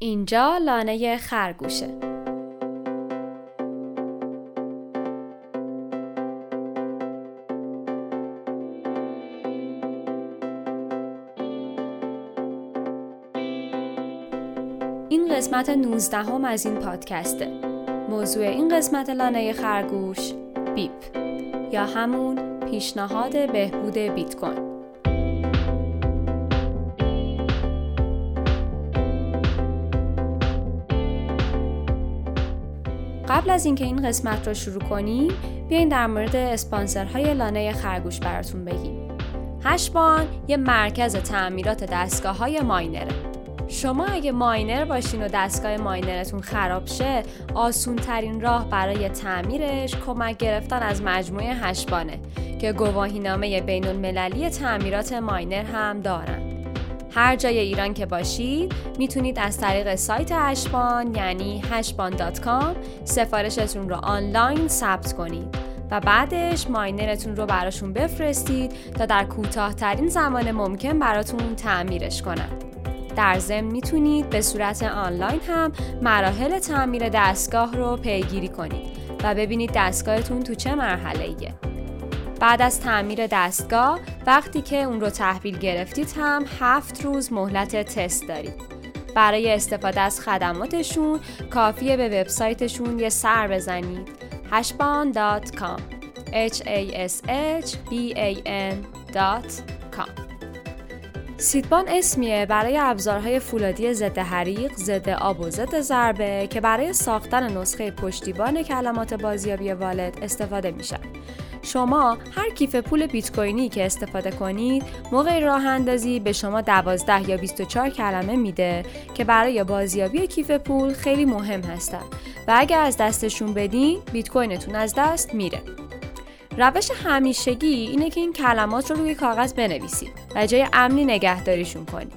اینجا لانه خرگوشه. این قسمت 19 هم از این پادکسته. موضوع این قسمت لانه خرگوش بیپ یا همون پیشنهاد بهبود بیت کوین. قبل از اینکه این قسمت رو شروع کنیم بیاین در مورد اسپانسرهای لانه خرگوش براتون بگیم. هشبان یه مرکز تعمیرات دستگاه های ماینره. شما اگه ماینر باشین و دستگاه ماینرتون خراب شه آسون ترین راه برای تعمیرش کمک گرفتن از مجموعه هشبانه که گواهینامه بین المللی تعمیرات ماینر هم دارن. هر جای ایران که باشید می‌تونید از طریق سایت هشبان یعنی هشبان.com سفارشتون رو آنلاین ثبت کنید و بعدش ماینرتون رو براشون بفرستید تا در کوتاهترین زمان ممکن براتون تعمیرش کنند. در ضمن می‌تونید به صورت آنلاین هم مراحل تعمیر دستگاه رو پیگیری کنید و ببینید دستگاهتون تو چه مرحله ایه. بعد از تعمیر دستگاه وقتی که اون رو تحویل گرفتید هم هفت روز مهلت تست دارید. برای استفاده از خدماتشون کافیه به وبسایتشون یه سر بزنید hashban.com h a s h b a n.com سیدبان اسمیه برای ابزارهای فولادی ضد حریق، ضد آب و ضد ضربه که برای ساختن نسخه پشتیبان کلمات بازیابی والد استفاده میشن. شما هر کیف پول بیت کوینی که استفاده کنید موقع راه اندازی به شما 12 یا 24 کلمه میده که برای بازیابی کیف پول خیلی مهم هستن و اگر از دستشون بدین بیت کوینتون از دست میره. روش همیشگی اینه که این کلمات رو روی کاغذ بنویسید و جای امنی نگهداریشون کنید.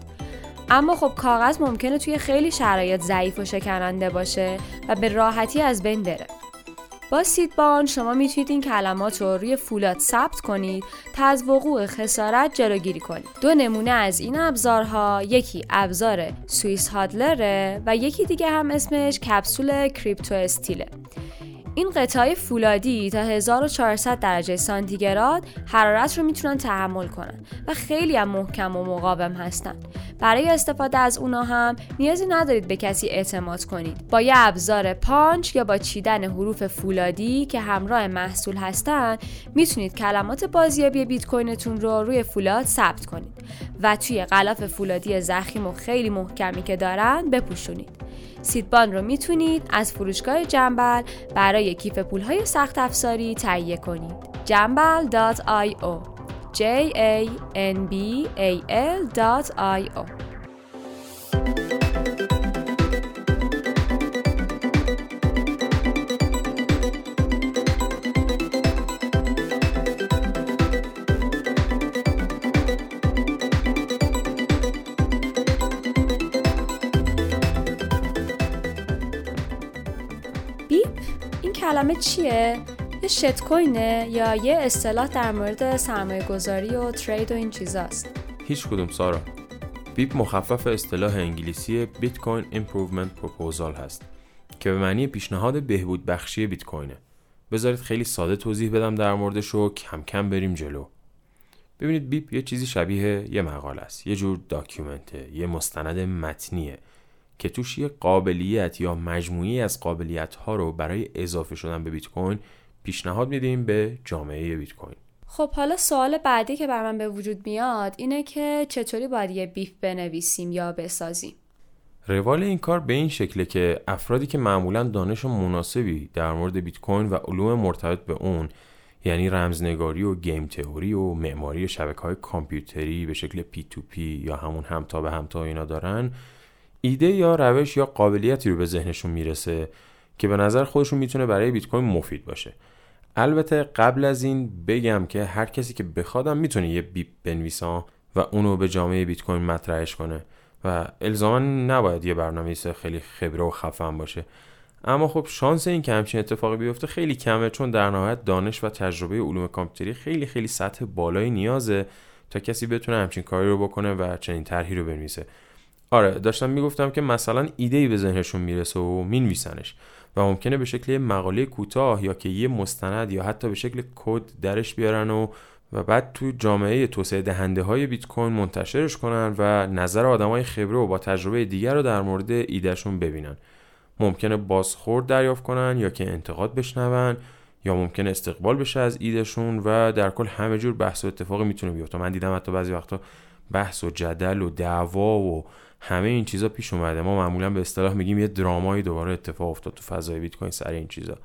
اما خب کاغذ ممکنه توی خیلی شرایط ضعیف و شکننده باشه و به راحتی از بین بره. با سیدبان شما می‌تونید این کلمات رو روی فولاد ثبت کنید تا از وقوع خسارت جلوگیری کنید. دو نمونه از این ابزارها یکی ابزار سوئیس هادلره و یکی دیگه هم اسمش کپسول کریپتو استیله. این قطعه فولادی تا 1400 درجه سانتیگراد حرارت رو می‌تونن تحمل کنن و خیلی هم محکم و مقاوم هستن. برای استفاده از اونا هم نیازی ندارید به کسی اعتماد کنید. با یه ابزار پانچ یا با چیدن حروف فولادی که همراه محصول هستن می‌تونید کلمات بازیابی بیت کوینتون رو روی فولاد ثبت کنید و توی غلاف فولادی زخیم و خیلی محکمی که دارن بپوشونید. سیدبان رو می‌تونید از فروشگاه جنبل برای کیف پولهای سخت افزاری تهیه کنید. جنبل.io j a n b a l.io کلمه چیه؟ یه shitcoin ه یا یه اصطلاح در مورد سرمایه گذاری و trade و این چیزاست. هیچ کدوم سارا. بیپ مخفف اصطلاح انگلیسی Bitcoin Improvement Proposal هست که به معنی پیشنهاد بهبود بخشی بیت کوینه. بذارید خیلی ساده توضیح بدم در موردش و کم کم بریم جلو. ببینید بیپ یه چیزی شبیه یه مقاله است یه جور document ه یه مستند متنیه. که توش یه قابلیت یا مجموعه‌ای از قابلیت ها رو برای اضافه شدن به بیت کوین پیشنهاد میدیم به جامعه بیت کوین خب حالا سوال بعدی که برا من به وجود میاد اینه که چطوری باید یه بیف بنویسیم یا بسازیم؟ روال این کار به این شکله که افرادی که معمولا دانش مناسبی در مورد بیت کوین و علوم مرتبط به اون یعنی رمزنگاری و game theory و معماری شبکه های کامپیوتری به شکل P2P یا همون همتا به همتا اینا دارن ایده یا روش یا قابلیتی رو به ذهنشون می‌رسه که به نظر خودشون می‌تونه برای بیت کوین مفید باشه. البته قبل از این بگم که هر کسی که بخوادم می‌تونه یه بیپ بنویسه و اونو به جامعه بیت کوین مطرحش کنه و الزاما نباید یه برنامه‌نویس خیلی خبره و خفن باشه. اما خب شانس این که همچین اتفاقی بیفته خیلی کمه چون در نهایت دانش و تجربه علوم کامپیوتری خیلی خیلی سطح بالایی نیازه تا کسی بتونه همچین کاری رو بکنه و چنین طرحی رو بنویسه. آره داشتم می‌گفتم که مثلا ایده ای به ذهنشون می‌رسه و مینویسنش و ممکنه به شکل مقاله کوتاه یا که یه مستند یا حتی به شکل کد درش بیارن و و بعد تو جامعه توسعه دهنده های بیت کوین منتشرش کنن و نظر آدمای خبره و با تجربه دیگر رو در مورد ایدهشون ببینن. ممکنه بازخورد دریافت کنن یا که انتقاد بشنون یا ممکنه استقبال بشه از ایدهشون و در کل همه جور بحث و اتفاقی می‌تونه بیفته. من دیدم حتی بعضی وقتا بحث و جدل و دعوا و همه این چیزا پیش اومده. ما معمولا به اصطلاح میگیم یه drama یی دوباره اتفاق افتاد تو فضای بیت کوین سر این چیزا.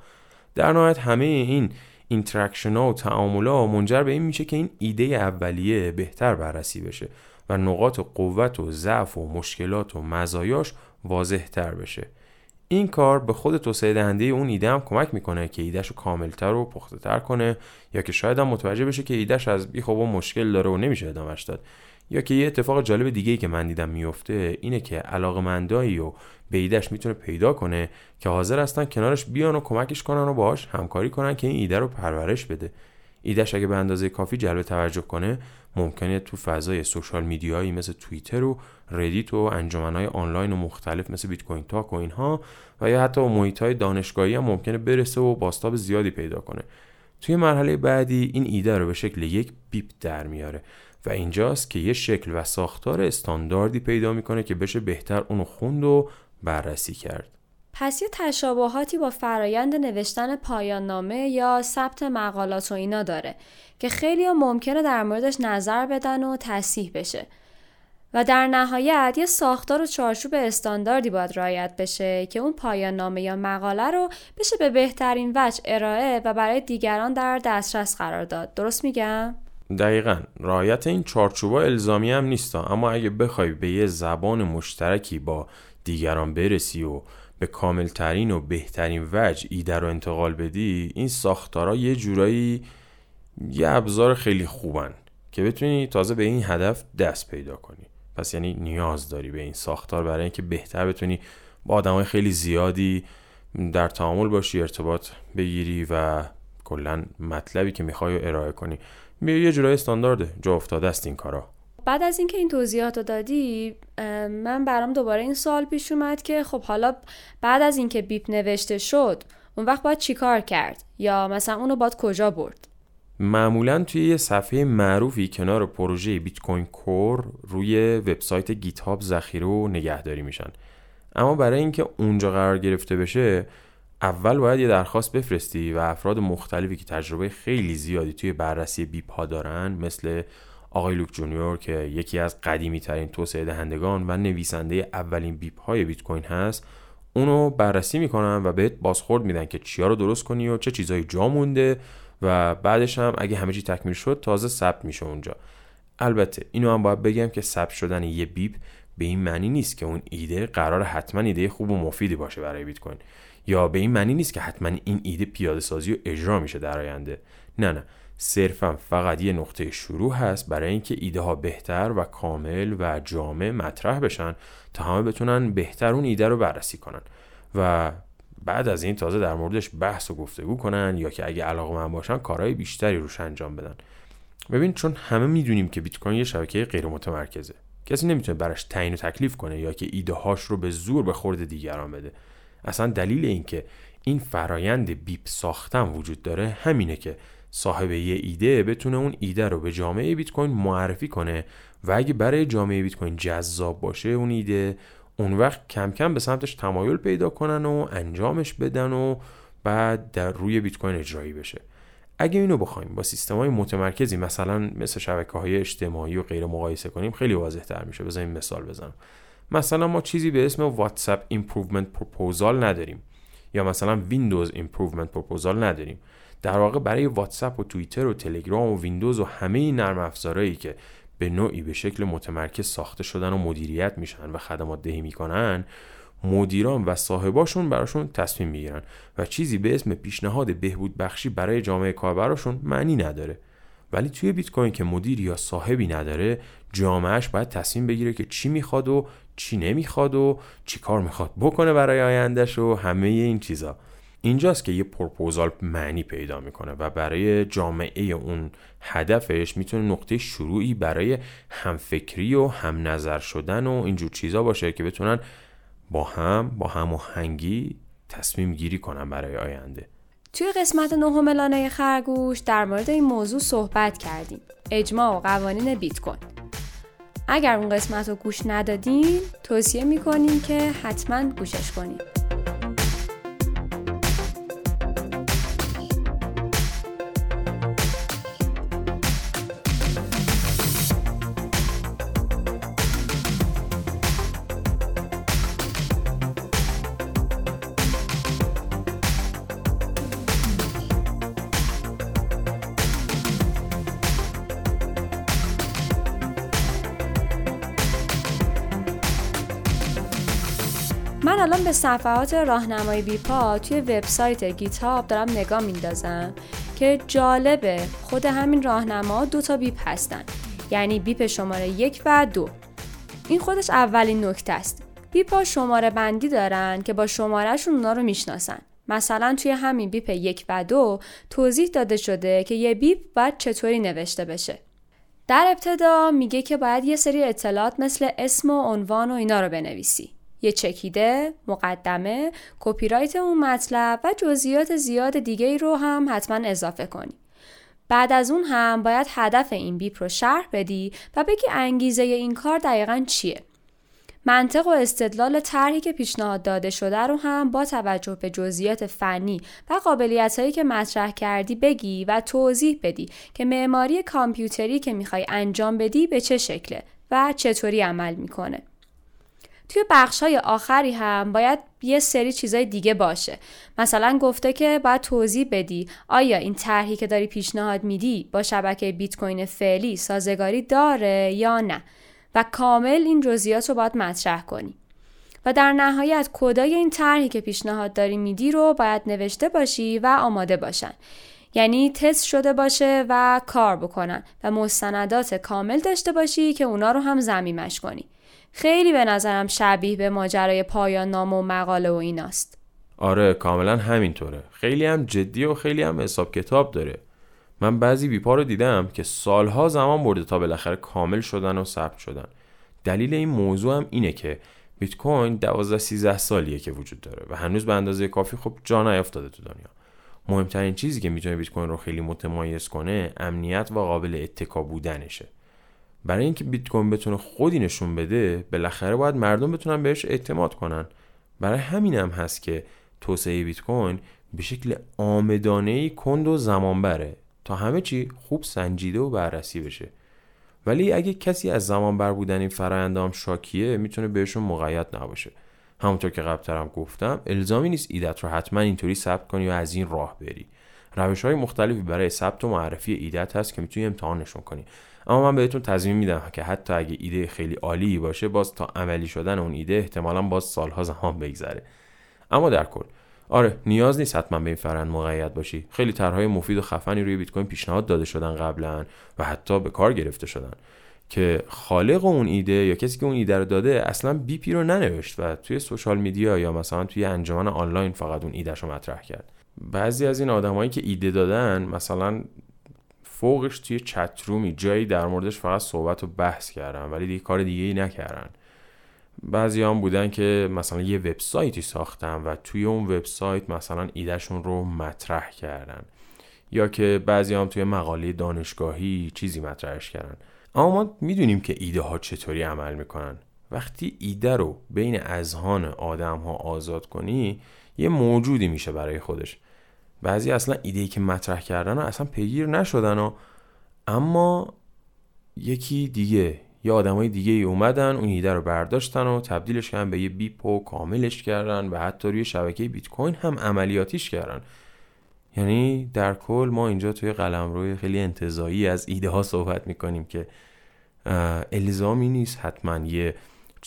در نهایت همه این interaction ها و تعامل ها منجر به این میشه که این ایده اولیه بهتر بررسی بشه و نقاط قوت و ضعف و مشکلات و مزایاش واضح تر بشه. این کار به خود توسعه دهنده اون ایده هم کمک می‌کنه که ایدهش رو کاملتر و پخته تر کنه یا که شاید هم متوجه بشه که ایدهش از بی خوب مشکل داره و نمیشه ادامش داد. یا که یه اتفاق جالب دیگه ای که من دیدم میفته اینه که علاقمندایی و به ایدهش می‌تونه پیدا کنه که حاضر هستن کنارش بیان و کمکش کنن و باهاش همکاری کنن که این ایده رو پرورش بده. ایدهش اگه به اندازه کافی جلب توجه کنه ممکنه تو فضای سوشال میدیایی مثل توییتر و Reddit و انجمنهای آنلاین و مختلف مثل Bitcoin Talk و اینها و یا حتی محیط های دانشگاهی هم ممکنه برسه و بازتاب زیادی پیدا کنه. توی مرحله بعدی این ایده رو به شکل یک بیپ در میاره. و اینجاست که یه شکل و ساختار استانداردی پیدا می‌کنه که بشه بهتر اونو خوند و بررسی کرد. پس یه تشابهاتی با فرایند نوشتن پایان نامه یا ثبت مقالات و اینا داره که خیلی ها ممکنه در موردش نظر بدن و تصحیح بشه. و در نهایت یه ساختار و چارچوب استانداردی باید رعایت بشه که اون پایان نامه یا مقاله رو بشه به بهترین وجه ارائه و برای دیگران در دسترس قرار داد. درست میگم؟ دقیقا. رعایت این چارچوبا الزامی هم نیست اما اگه بخوای به یه زبان مشترکی با دیگران برسی و به کاملترین و بهترین وجه ایده رو انتقال بدی این ساختارا یه جورایی یه ابزار خیلی خوبن که بتونی تازه به این هدف دست پیدا کنی. پس یعنی نیاز داری به این ساختار برای اینکه بهتر بتونی با آدمای خیلی زیادی در تعامل باشی ارتباط بگیری و کلا مطلبی که می‌خوای ارائه کنی. یه جورای استاندارده جا افتاده است این کارا. بعد از اینکه این توضیحات رو دادی من برام دوباره این سوال پیش اومد که خب حالا بعد از اینکه بیپ نوشته شد اون وقت باید چیکار کرد؟ یا مثلا اونو باید کجا برد؟ معمولا توی یه صفحه معروفی کنار پروژه Bitcoin Core روی وبسایت GitHub ذخیره و نگهداری میشن. اما برای اینکه اونجا قرار گرفته بشه اول باید یه درخواست بفرستی و افراد مختلفی که تجربه خیلی زیادی توی بررسی بیپ ها دارن مثل آقای لوک جونیور که یکی از قدیمی ترین توسعه دهندگان و نویسنده اولین بیپ های بیت کوین هست اونو بررسی می‌کنن و بهت بازخورد میدن که چیا رو درست کنی و چه چیزایی جا مونده و بعدش هم اگه همه چی تکمیل شد تازه ثبت میشه اونجا. البته اینو هم باید بگم که ثبت شدن یه بیپ به این معنی نیست که اون ایده قرار حتما ایده خوب و مفیدی باشه برای بیت کوین. یا به این معنی نیست که حتما این ایده پیاده سازی و اجرا میشه در آینده. نه نه. صرفا فقط یه نقطه شروع هست برای اینکه ایده ها بهتر و کامل و جامع مطرح بشن تا همه بتونن بهتر اون ایده رو بررسی کنن. و بعد از این تازه در موردش بحث و گفتگو کنن یا که اگه علاقه من باشن کارهای بیشتری روش انجام بدن. ببین چون همه می‌دونیم که بیت کوین یه شبکه غیر متمرکزه کسی نمی‌تونه براش تعیین و تکلیف کنه یا که ایده هاش رو به زور به خورد دیگران بده. اصلا دلیل اینکه این فرایند بیپ ساختن وجود داره همینه که صاحب یه ایده بتونه اون ایده رو به جامعه بیت کوین معرفی کنه و اگه برای جامعه بیت کوین جذاب باشه اون ایده اون وقت کم کم به سمتش تمایل پیدا کنن و انجامش بدن و بعد در روی بیت کوین اجرایی بشه. اگه اینو بخوایم با سیستم های متمرکزی مثلا مثل شبکه های اجتماعی و غیر مقایسه کنیم خیلی واضح تر میشه. بذاریم مثال بزنم. مثلا ما چیزی به اسم واتساپ improvement proposal نداریم یا مثلا ویندوز improvement proposal نداریم. در واقع برای واتساپ و توییتر و تلگرام و ویندوز و همه این نرم افزارهایی که به نوعی به شکل متمرکز ساخته شدن و مدیریت میشن و خدمات دهی می‌کنن مدیران و صاحباشون براشون تصمیم می‌گیرن و چیزی به اسم پیشنهاد بهبود بخشی برای جامعه کاربراشون معنی نداره. ولی توی بیت کوین که مدیر یا صاحبی نداره جامعهش باید تصمیم بگیره که چی می‌خواد و چی نمی‌خواد و چی کار می‌خواد بکنه برای آیندهش و همه این چیزا. اینجاست که یه پروپوزال معنی پیدا می‌کنه و برای جامعه اون هدفش می‌تونه نقطه شروعی برای همفکری و هم نظر شدن و اینجور چیزا باشه که بتونن با هم با هماهنگی تصمیم گیری کنن برای آینده. توی قسمت نهم لانه خرگوش در مورد این موضوع صحبت کردیم. اجماع و قوانین بیت کوین اگر اون قسمت رو گوش ندادین توصیه می‌کنیم که حتما گوشش کنیم من الان به صفحات راهنمای بیپا توی وبسایت گیتاب دارم نگاه میندازم که جالبه خود همین راهنما دو تا بیپ هستن. یعنی بیپ شماره یک و دو. این خودش اولین نکته است. بیپا شماره بندی دارن که با شمارهشون اونا رو می‌شناسن. مثلا توی همین بیپ یک و دو توضیح داده شده که یه بیپ باید چطوری نوشته بشه. در ابتدا میگه که باید یه سری اطلاعات مثل اسم و عنوان و اینا رو بنویسی. یه چکیده، مقدمه، کپی رایت اون مطلب و جزئیات زیاد دیگه ای رو هم حتما اضافه کنی. بعد از اون هم باید هدف این بیپ رو شرح بدی و بگی انگیزه این کار دقیقا چیه. منطق و استدلال طرحی که پیشنهاد داده شده رو هم با توجه به جزئیات فنی و قابلیت هایی که مطرح کردی بگی و توضیح بدی که معماری کامپیوتری که می‌خوای انجام بدی به چه شکله و چطوری عمل می‌کنه. توی بخش های آخری هم باید یه سری چیزای دیگه باشه. مثلا گفته که باید توضیح بدی. آیا این طرحی که داری پیشنهاد میدی با شبکه بیت کوین فعلی سازگاری داره یا نه؟ و کامل این جزئیات رو باید مطرح کنی. و در نهایت کدای این طرحی که پیشنهاد داری میدی رو باید نوشته باشی و آماده باشن. یعنی تست شده باشه و کار بکنن و مستندات کامل داشته باشی که اونا رو هم زمیمش کنی. خیلی به نظرم شبیه به ماجرای پایان نام و مقاله و ایناست. آره کاملا همینطوره. خیلی هم جدی و خیلی هم حساب کتاب داره. من بعضی بیپا رو دیدم که سالها زمان برده تا بالاخره کامل شدن و ثبت شدن. دلیل این موضوع هم اینه که بیت کوین 12 13 سالیه که وجود داره و هنوز به اندازه کافی خب جا نیافتاده تو دنیا. مهمترین چیزی که می‌تونه بیت کوین رو خیلی متمایز کنه امنیت و قابل اتکا بودنشه. برای اینکه بیت کوین بتونه خودی نشون بده بالاخره باید مردم بتونن بهش اعتماد کنن. برای همین هم هست که توسعه بیت کوین به شکل آمدانه کند و زمان بره تا همه چی خوب سنجیده و بررسی بشه. ولی اگه کسی از زمان بر بودن این فرآیندام شاکیه می‌تونه بهشون مقید نباشه. همونطور که قبلترم گفتم الزامی نیست ایدت رو حتما اینطوری ثبت کنی و از این راه بری. روش های مختلفی برای ثبت و معرفی ایدت هست که می‌تونی امتحانشون کنی. اما من بهتون تضمین میدم که حتی اگه ایده خیلی عالی باشه باز تا عملی شدن اون ایده احتمالا باز سالها زمان بگذره. اما در کل آره نیاز نیست حتما به این روند مقید باشی. خیلی طرحهای مفید و خفنی روی بیت کوین پیشنهاد داده شدن قبلا و حتی به کار گرفته شدن که خالق اون ایده یا کسی که اون ایده رو داده اصلا بی پی رو ننوشت و توی social media یا مثلا توی انجمن آنلاین فقط اون ایدهش رو مطرح کرد. بعضی از این آدمایی که ایده دادن مثلا فوقش توی چترومی جایی در موردش فقط صحبت و بحث کردن ولی دیگه کار دیگه ای نکردن. بعضی هم بودن که مثلا یه وبسایتی ساختن و توی اون وبسایت مثلا ایدهشون رو مطرح کردن. یا که بعضی هم توی مقاله دانشگاهی چیزی مطرحش کردن. اما ما می‌دونیم که ایده ها چطوری عمل می‌کنن. وقتی ایده رو بین اذهان آدم ها آزاد کنی یه موجودی میشه برای خودش. بعضی اصلا ایده که مطرح کردن و اصلا پیگیر نشدن و اما یکی دیگه یا آدمای دیگه ای اومدن اون ایده رو برداشتن و تبدیلش کردن به یه بیپ کاملش کردن و حتی روی شبکه بیت کوین هم عملیاتیش کردن. یعنی در کل ما اینجا توی قلم روی خیلی انتظایی از ایده ها صحبت می‌کنیم که الزامی نیست حتما یه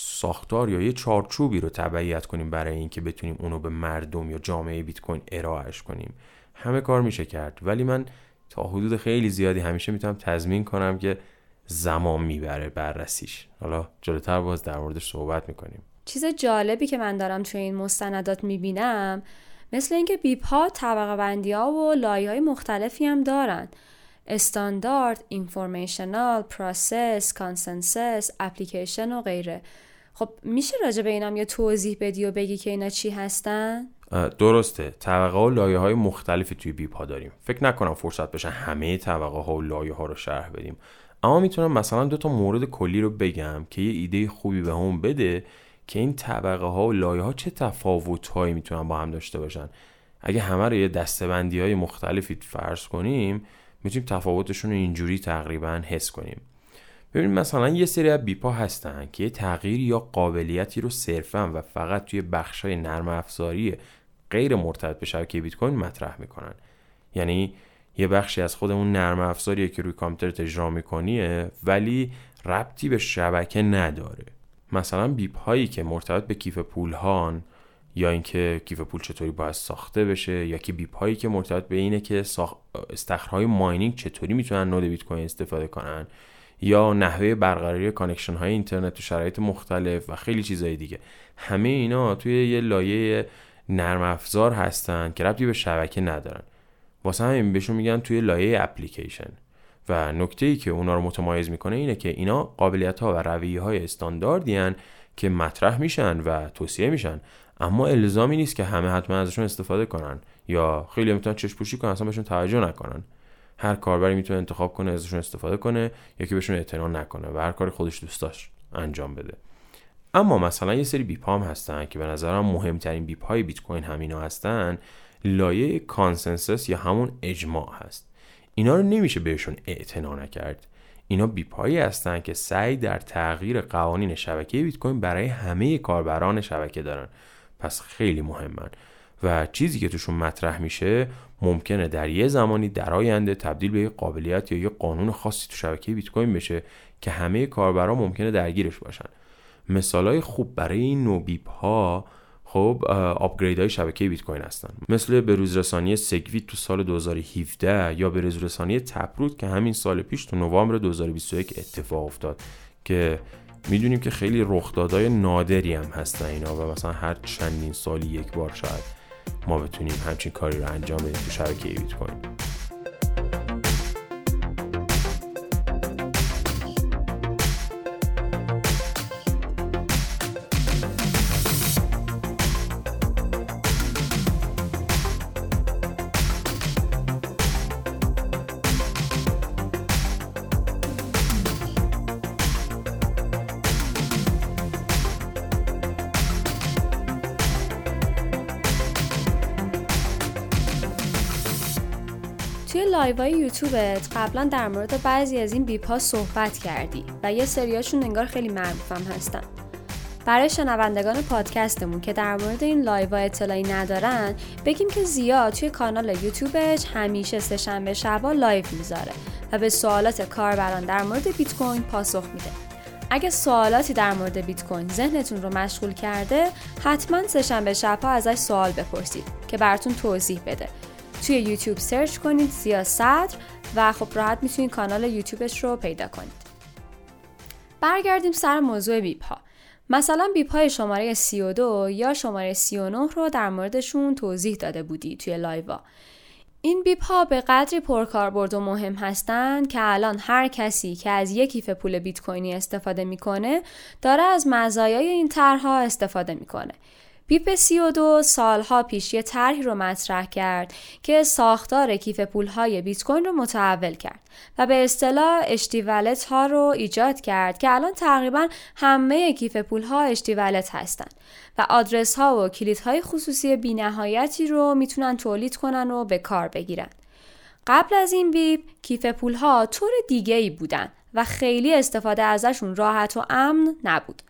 ساختار یا یه چارچوبی رو تبعیت کنیم برای اینکه بتونیم اونو به مردم یا جامعه بیت کوین ارائهش کنیم. همه کار میشه کرد. ولی من تا حدود خیلی زیادی همیشه می‌تونم تضمین کنم که زمان می‌بره بررسیش. حالا جلوتر باز در موردش صحبت می‌کنیم. چیز جالبی که من دارم توی این مستندات می‌بینم مثل اینکه بیپ ها طبقه بندی ها و لایه های مختلفی هم دارن. standard، informational، process، consensus، application و غیره. خب میشه راجع به اینم یه توضیح بدی و بگی که اینا چی هستن؟ درسته. طبقه و لایه های مختلفی توی بیپ ها داریم. فکر نکنم فرصت بشه همه طبقه ها و لایه ها رو شرح بدیم. اما می‌تونم مثلا دو تا مورد کلی رو بگم که یه ایده خوبی به همون بده که این طبقه ها و لایه ها چه تفاوت هایی می‌تونن با هم داشته باشن. اگه همه رو یه دستبندی های مختلفی فرض کنیم می‌تونیم تفاوتشون رو اینجوری تقریبا حس کنیم. ببینید مثلا یه سری از بیپا هستن که یه تغییر یا قابلیتی رو صرفا و فقط توی های نرم افزاری غیر مرتبط به شبکه بیت کوین مطرح می‌کنن. یعنی یه بخشی از خود اون نرم افزاریه که روی کامپیوتر اجرا می‌کنیه ولی ربطی به شبکه نداره. مثلا بیپ هایی که مرتبط به کیف پول هان یا اینکه کیف پول چطوری باید ساخته بشه یا که بیپ هایی که مرتبط به اینه که ساخ... استخرهای mining چطوری می‌تونن node بیت کوین استفاده کنن. یا نحوه برقراری connection های اینترنت تو شرایط مختلف و خیلی چیزهای دیگه. همه اینا توی یه لایه نرم افزار هستن که ربطی به شبکه ندارن. واسه همین بهشون میگن توی لایه اپلیکیشن. و نکته ای که اونا رو متمایز می‌کنه اینه که اینا قابلیت ها و رویه های استانداردی که مطرح میشن و توصیه میشن. اما الزامی نیست که همه حتما ازشون استفاده کنن یا خیلی می‌تونن چشم پوشی کنن اصلا بهشون توجه نکنن. هر کاربری می‌تونه انتخاب کنه ازشون استفاده کنه یا که بهشون اعتنا نکنه و هر کاری خودش دوست داشت انجام بده. اما مثلا یه سری بیپام هستن که به نظرم مهمترین بیپ های بیت کوین همینا هستن لایه consensus یا همون اجماع هست. اینا رو نمیشه بهشون اعتنا نکرد. اینا بیپایی هستن که سعی در تغییر قوانین شبکه بیت کوین برای همه کاربران شبکه دارن. پس خیلی مهمن. و چیزی که توشون مطرح میشه ممکنه در یه زمانی در آینده تبدیل به یه قابلیت یا یه قانون خاصی تو شبکه بیت کوین بشه که همه کاربران ممکنه درگیرش باشن. مثالای خوب برای این نوع بیپ ها خب آپگرید های شبکه بیت کوین هستن. مثل روز رسانی سگویت تو سال 2017 یا روز رسانی تپروت که همین سال پیش تو نوامبر 2021 اتفاق افتاد که می‌دونیم که خیلی رخدادهای نادری هم هستن اینا و مثلا هر چندین سالی یک بار شاید ما بتونیم همچین کاری رو انجام بدیم تو شبکه بیت کوین. توی live های یوتیوبت قبلا در مورد بعضی از این بیپ صحبت کردی و یه سریاشون انگار خیلی معروفم هستن. برای شنوندگان پادکستمون که در مورد این live اطلاعی ندارن بگیم که ضیا توی کانال یوتیوبش همیشه سهشنبه شبا live می‌ذاره و به سوالات کاربران در مورد بیت کوین پاسخ میده. اگه سوالاتی در مورد بیت کوین ذهنتون رو مشغول کرده حتما سهشنبه شبها ازش سوال بپرسید که براتون توضیح بده. توی یوتیوب search کنید ضیا صدر و خب راحت می‌تونید کانال یوتیوبش رو پیدا کنید. برگردیم سر موضوع بیپ ها مثلا بیپ های شماره 32 یا شماره 39 رو در موردشون توضیح داده بودی توی live ا. این بیپ ها به قدری پرکاربرد و مهم هستند که الان هر کسی که از یک کیف پول بیت کوینی استفاده می‌کنه داره از مزایای این طرحها استفاده می‌کنه. بیپ 32 سالها پیش یه طرحی رو مطرح کرد که ساختار کیف پولهای بیت کوین رو متحول کرد و به اصطلاح اشتیولت ها رو ایجاد کرد که الان تقریبا همه کیف پولها اشتیولت هستند و آدرس ها و کلید های خصوصی بینهایتی رو می‌تونن تولید کنن و به کار بگیرن. قبل از این بیپ کیف پولها طور دیگه ای بودن و خیلی استفاده ازشون راحت و امن نبود.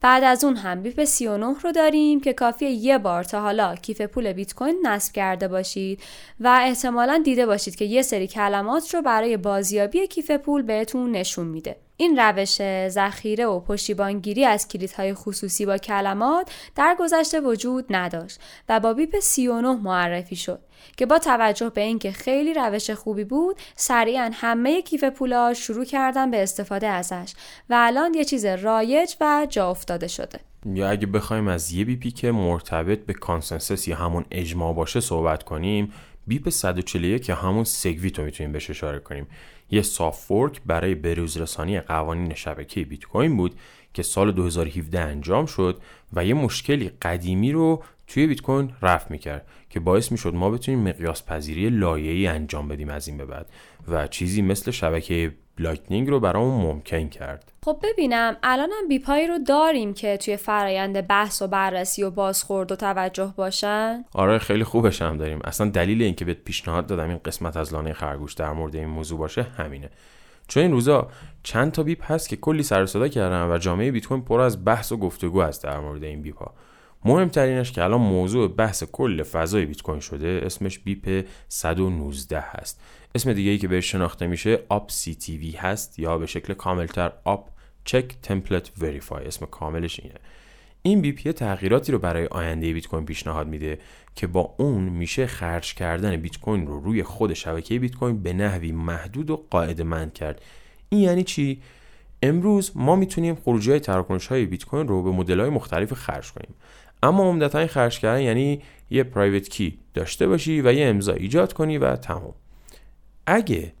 بعد از اون هم بیپ 39 رو داریم که کافیه یه بار تا حالا کیف پول بیت کوین نصب کرده باشید و احتمالا دیده باشید که یه سری کلمات رو برای بازیابی کیف پول بهتون نشون میده. این روش ذخیره و پشتیبانگیری از کلیدهای خصوصی با کلمات در گذشته وجود نداشت و با بیپ 39 معرفی شد که با توجه به اینکه خیلی روش خوبی بود سریعا همه کیف پولا شروع کردن به استفاده ازش و الان یه چیز رایج و جا افتاده شده. یا اگه بخوایم از یه بیپی که مرتبط به consensus یا همون اجماع باشه صحبت کنیم بیپ 141 یا همون SegWit رو می‌تونیم بهش اشاره کنیم. یه soft fork برای بروزرسانی قوانین شبکه بیت کوین بود که سال 2017 انجام شد و یه مشکلی قدیمی رو توی بیت کوین رفع می‌کرد که باعث می‌شد ما بتونیم مقیاس پذیری لایه‌ای انجام بدیم از این به بعد و چیزی مثل شبکه لایتنینگ رو برامون ممکن کرد. خب ببینم الانم بیپایی رو داریم که توی فرایند بحث و بررسی و بازخورد و توجه باشن؟ آره خیلی خوبش هم داریم. اصلا دلیل اینکه بهت پیشنهاد دادم این قسمت از لانه خرگوش در مورد این موضوع باشه همینه. چون این روزا چند تا بیپ هست که کلی سر صدا کردن و جامعه بیت کوین پر از بحث و گفتگو است در مورد این بیپ ها مهمترینش که الان موضوع بحث کل فضای بیت کوین شده اسمش بیپ 119 هست. اسم دیگه ای که بهش شناخته میشه OP CTV هست یا به شکل کاملتر OP check template verify. اسم کاملش اینه. این BIP تغییراتی رو برای آینده بیت کوین پیشنهاد میده که با اون میشه خرج کردن بیت کوین رو روی خود شبکه بیت کوین به نحوی محدود و قاعده مند کرد. این یعنی چی؟ امروز ما می‌تونیم خروجی های تراکنش های بیت کوین رو به مدل های مختلف خرج کنیم. اما عمدتا این خرج کردن یعنی یه پرایوت کی داشته باشی و یه امضا ایجاد کنی و تمام اگه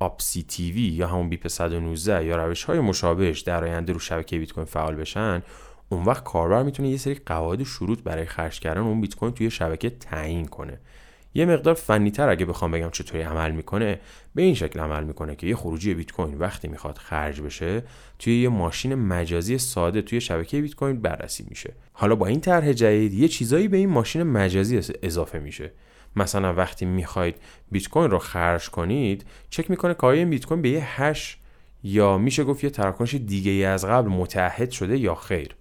آپسی تیوی یا همون بیپ 119 یا روش های مشابهش در آینده رو شبکه بیت کوین فعال بشن اون وقت کاربر می‌تونه یه سری قواعد شروط برای خرج کردن اون بیت کوین توی شبکه تعیین کنه. یه مقدار فنیتر اگه بخوام بگم چطوری عمل می‌کنه به این شکل عمل می‌کنه که یه خروجی بیت کوین وقتی می‌خواد خرج بشه توی یه ماشین مجازی ساده توی شبکه بیت کوین بررسی میشه. حالا با این طرح جدید یه چیزایی به این ماشین مجازی اضافه میشه. مثلا وقتی می‌خواید بیت کوین رو خرج کنید چک می‌کنه که آیا بیت کوین به یه هش یا میشه گفت یه تراکنش دیگه ای از قبل متعهد شده یا خیر.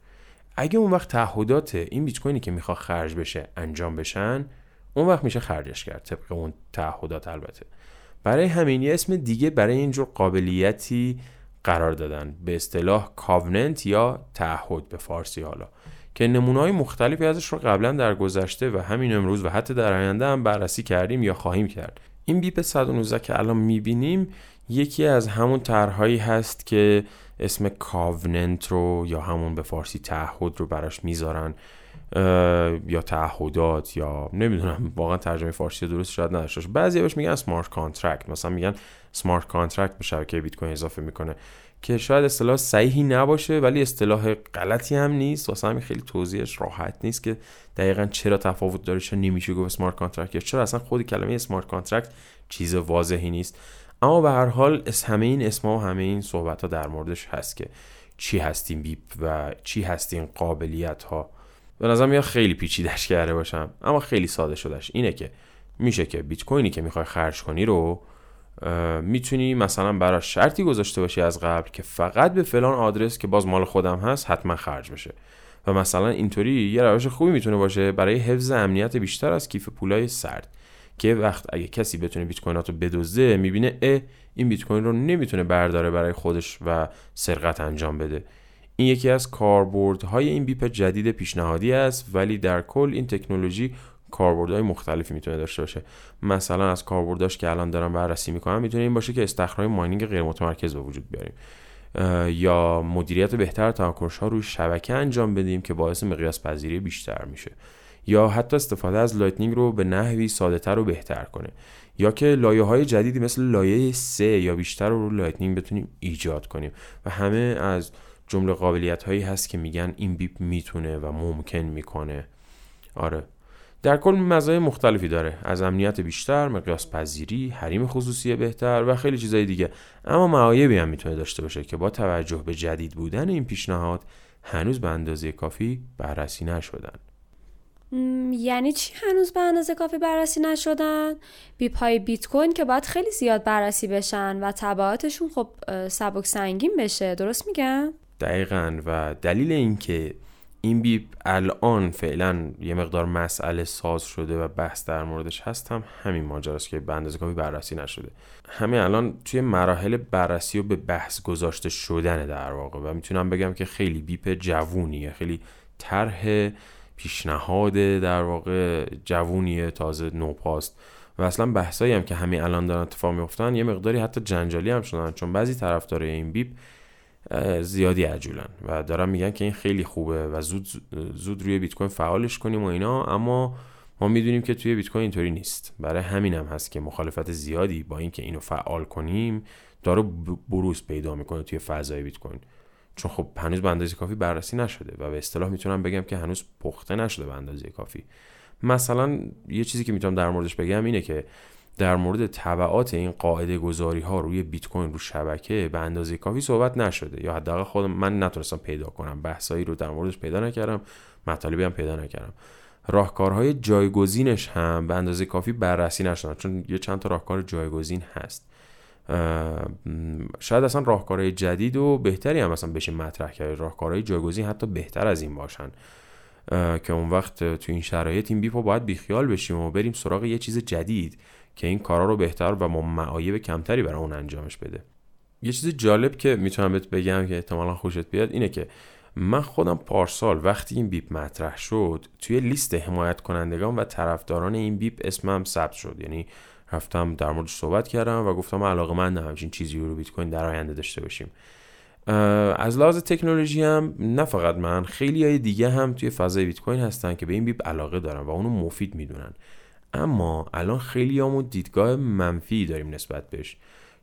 اگه اون وقت تعهدات این بیت کوینی که می‌خواد خرج بشه انجام بشن اون وقت میشه خرجش کرد طبق اون تعهدات البته. برای همین یه اسم دیگه برای اینجور قابلیتی قرار دادن به اصطلاح covenant یا تعهد به فارسی حالا که نمونه های مختلفی ازش رو قبلا در گذشته و همین امروز و حتی در آینده هم بررسی کردیم یا خواهیم کرد. این BIP 119 که الان می‌بینیم یکی از همون طرحهایی هست که اسم covenant رو یا همون به فارسی تعهد رو براش می‌ذارن. یا تعهدات یا نمی‌دونم واقعا ترجمه فارسی درست شاید نداشته باشه. بعضی بهش میگن smart contract مثلا میگن smart contract به شبکه بیت کوین اضافه می‌کنه. که شاید اصطلاح صحیحی نباشه ولی اصطلاح غلطی هم نیست. واسه همین خیلی توضیحش راحت نیست که دقیقا چرا تفاوت داره چرا نمیشه گفت smart contract یا چرا اصلا خود کلمه smart contract چیز واضحی نیست. اما به هر حال همه این اسما و همه این صحبت ها در موردش هست که چی هست این BIP و چی هست این قابلیت ها به نظر میاد خیلی پیچیدش کرده باشم. اما خیلی ساده شدهش. اینه که میشه که بیت کوینی که می‌خوای خرج کنی رو می‌تونی مثلا برای شرطی گذاشته باشی از قبل که فقط به فلان آدرس که باز مال خودم هست حتما خرج بشه. و مثلا اینطوری یه روش خوبی می‌تونه باشه برای حفظ امنیت بیشتر از کیف پولای سرد. که وقت اگه کسی بتونه بیت کوینات رو بدزده می‌بینه ا این بیت کوین رو نمی‌تونه برداره برای خودش و سرقت انجام بده. این یکی از کاربردهای این بیپ جدید پیشنهادی است ولی در کل این تکنولوژی کاربردهای مختلفی می‌تونه داشته باشه. مثلا از کاربرداش که الان دارم بررسی می‌کنم می‌تونه این باشه که استخراج mining غیر متمرکز به وجود بیاریم. یا مدیریت بهتر تراکنش ها روی شبکه انجام بدیم که باعث مقیاس پذیری بیشتر میشه. یا حتی استفاده از لایتنینگ رو به نحوی ساده و بهتر کنه. یا که لایه های جدیدی مثل لایه سه یا بیشتر رو رو لایتنینگ بتونیم ایجاد کنیم. و همه از جمله قابلیت هایی هست که میگن این BIP می‌تونه و ممکن می‌کنه. آره. در کل مزایای مختلفی داره. از امنیت بیشتر مقیاس پذیری حریم خصوصی بهتر و خیلی چیزای دیگه. اما معایبی هم می‌تونه داشته باشه که با توجه به جدید بودن این پیشنهاد هنوز به اندازه کافی بررسی نشدن. یعنی چی هنوز به اندازه کافی بررسی نشدن؟ بیپ های بیت کوین که باید خیلی زیاد بررسی بشن و تبعاتشون خب سبک سنگین بشه. درست میگم؟ دقیقا. و دلیل اینکه این بیپ الان فعلا یه مقدار مسئله ساز شده و بحث در موردش هست هم همین ماجراست که به اندازه کافی بررسی نشده. همین الان توی مراحل بررسی و به بحث گذاشته شدن در واقع. و می‌تونم بگم که خیلی بیپ جوونیه خیلی طرح پیشنهاد در واقع جوونیه تازه نوپاست. و اصلا بحثایی هم که همین الان دارن اتفاق میفتن یه مقداری حتی جنجالی هم شدن چون بعضی طرفدارای این بیپ زیادی عجولن و دارن میگن که این خیلی خوبه و زود زود روی بیت کوین فعالش کنیم و اینا اما ما می‌دونیم که توی بیت کوین اینطوری نیست. برای همین هم هست که مخالفت زیادی با اینکه اینو فعال کنیم داره بروز پیدا می‌کنه توی فضای بیت کوین. چون خب هنوز به اندازه کافی بررسی نشده و به اصطلاح می‌تونم بگم که هنوز پخته نشده به اندازه کافی. مثلا یه چیزی که می‌تونم در موردش بگم اینه که در مورد تبعات این قاعده گذاری ها روی بیت کوین رو شبکه به اندازه کافی صحبت نشده یا حداقل خودم من نتونستم پیدا کنم بحثایی رو در موردش پیدا نکردم مطالبی هم پیدا نکردم. راهکارهای جایگزینش هم به اندازه کافی بررسی نشدن چون یه چند تا راهکار جایگزین هست. شاید اصلا راهکارهای جدید و بهتری هم اصلا بشه مطرح کرد. راهکارهای جایگزین حتی بهتر از این باشن. که اون وقت تو این شرایط این بیپو باید بیخیال بشیم و بریم سراغ یه چیز جدید. که این کارا رو بهتر و با معایب کمتری برای اون انجامش بده. یه چیز جالب که می‌تونم بهت بگم که احتمالا خوشت بیاد اینه که من خودم پارسال وقتی این بیپ مطرح شد توی لیست حمایت کنندگان و طرفداران این بیپ اسمم ثبت شد. یعنی رفتم در موردش صحبت کردم و گفتم علاقه من همچین چیزی رو بیت کوین در آینده داشته باشیم. از لحاظ تکنولوژی هم نه فقط من خیلی های دیگه هم توی فضای بیت کوین هستن که به این بیپ علاقه دارن و اونو مفید می‌دونن. اما الان خیلی همون دیدگاه منفی داریم نسبت بهش.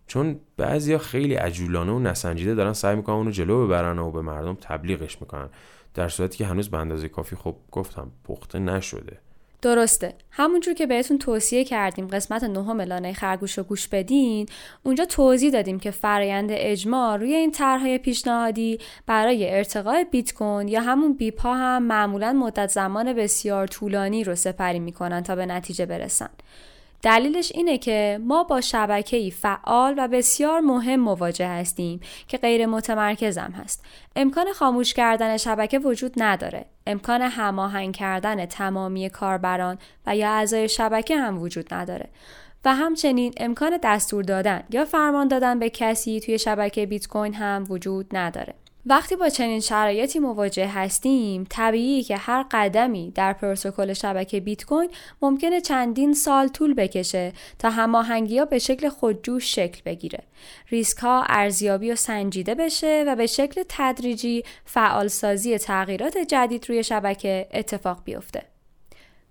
چون بعضیا خیلی عجولانه و نسنجیده دارن سعی می‌کنن اونو جلو ببرن و به مردم تبلیغش می‌کنن. در صورتی که هنوز به اندازه کافی خب گفتم پخته نشده. درسته. همونجور که بهتون توصیه کردیم قسمت نهم لانه خرگوش رو گوش بدین اونجا توضیح دادیم که فرایند اجماع روی این طرحهای پیشنهادی برای ارتقاء بیت کوین یا همون بیپ ها هم معمولا مدت زمان بسیار طولانی رو سپری می‌کنن تا به نتیجه برسن. دلیلش اینه که ما با شبکه‌ای فعال و بسیار مهم مواجه هستیم که غیر متمرکزم هست. امکان خاموش کردن شبکه وجود نداره. امکان هماهنگ کردن تمامی کاربران و یا اعضای شبکه هم وجود نداره. و همچنین امکان دستور دادن یا فرمان دادن به کسی توی شبکه بیت کوین هم وجود نداره. وقتی با چنین شرایطی مواجه هستیم طبیعی که هر قدمی در پروتکل شبکه بیت کوین ممکنه چندین سال طول بکشه تا هماهنگی ها به شکل خودجوش شکل بگیره. ریسک ها ارزیابی و سنجیده بشه و به شکل تدریجی فعالسازی تغییرات جدید روی شبکه اتفاق بیفته.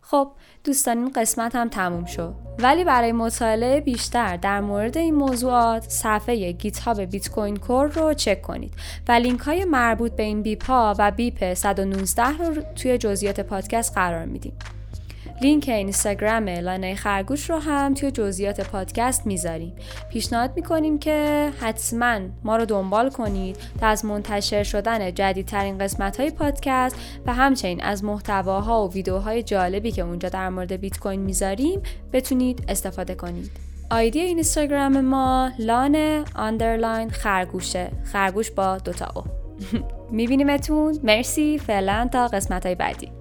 خب دوستان این قسمت هم تموم شد. ولی برای مطالعه بیشتر در مورد این موضوعات صفحه گیت هاب بیت کوین کور رو چک کنید و لینک های مربوط به این بیپ و بیپ 119 رو توی جزئیات پادکست قرار میدیم. لینک اینستاگرام لانه خرگوش رو هم توی جزئیات پادکست می‌ذاریم. پیشنهاد می‌کنیم که حتما ما رو دنبال کنید تا از منتشر شدن جدیدترین قسمت های پادکست و همچنین از محتواها و ویدیوهای جالبی که اونجا در مورد بیت کوین می‌ذاریم بتونید استفاده کنید. آیدی اینستاگرام ما لانه underline خرگوشه. خرگوش با دوتا او. میبینیمتون. مرسی. فعلا تا قسمت های بعدی.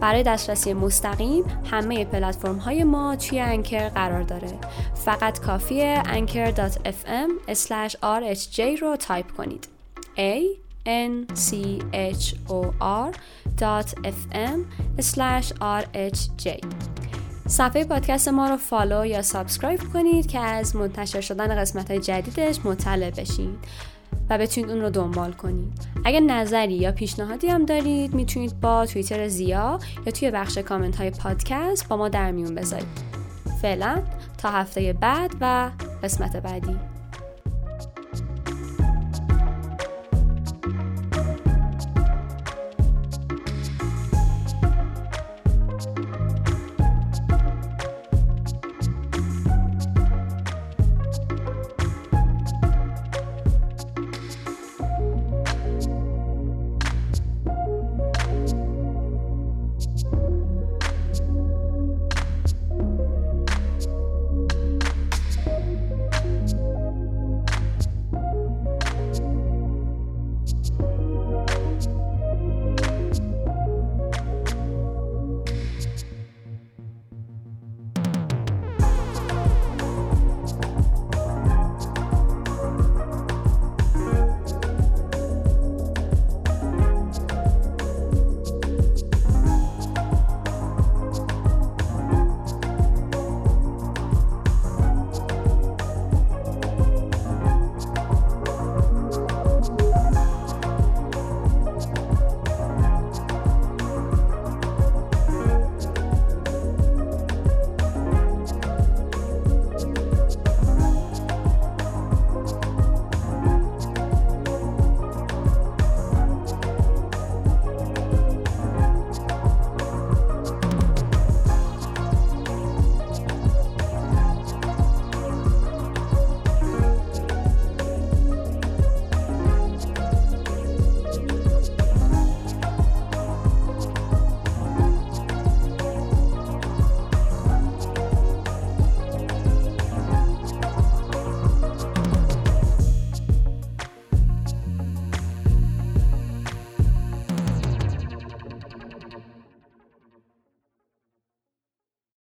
برای دسترسی مستقیم همه پلتفرم های ما توی Anchor قرار داره. فقط کافیه anchor.fm rhj رو تایپ کنید. A n c h o r fm rhj صفحه پادکست ما رو follow یا subscribe کنید که از منتشر شدن قسمت های جدیدش مطلع بشید. و بتونید اون رو دنبال کنید. اگر نظری یا پیشنهادی هم دارید می‌تونید با توییتر زیا یا توی بخش کامنت های پادکست با ما در میون بذارید. فعلا تا هفته بعد و قسمت بعدی.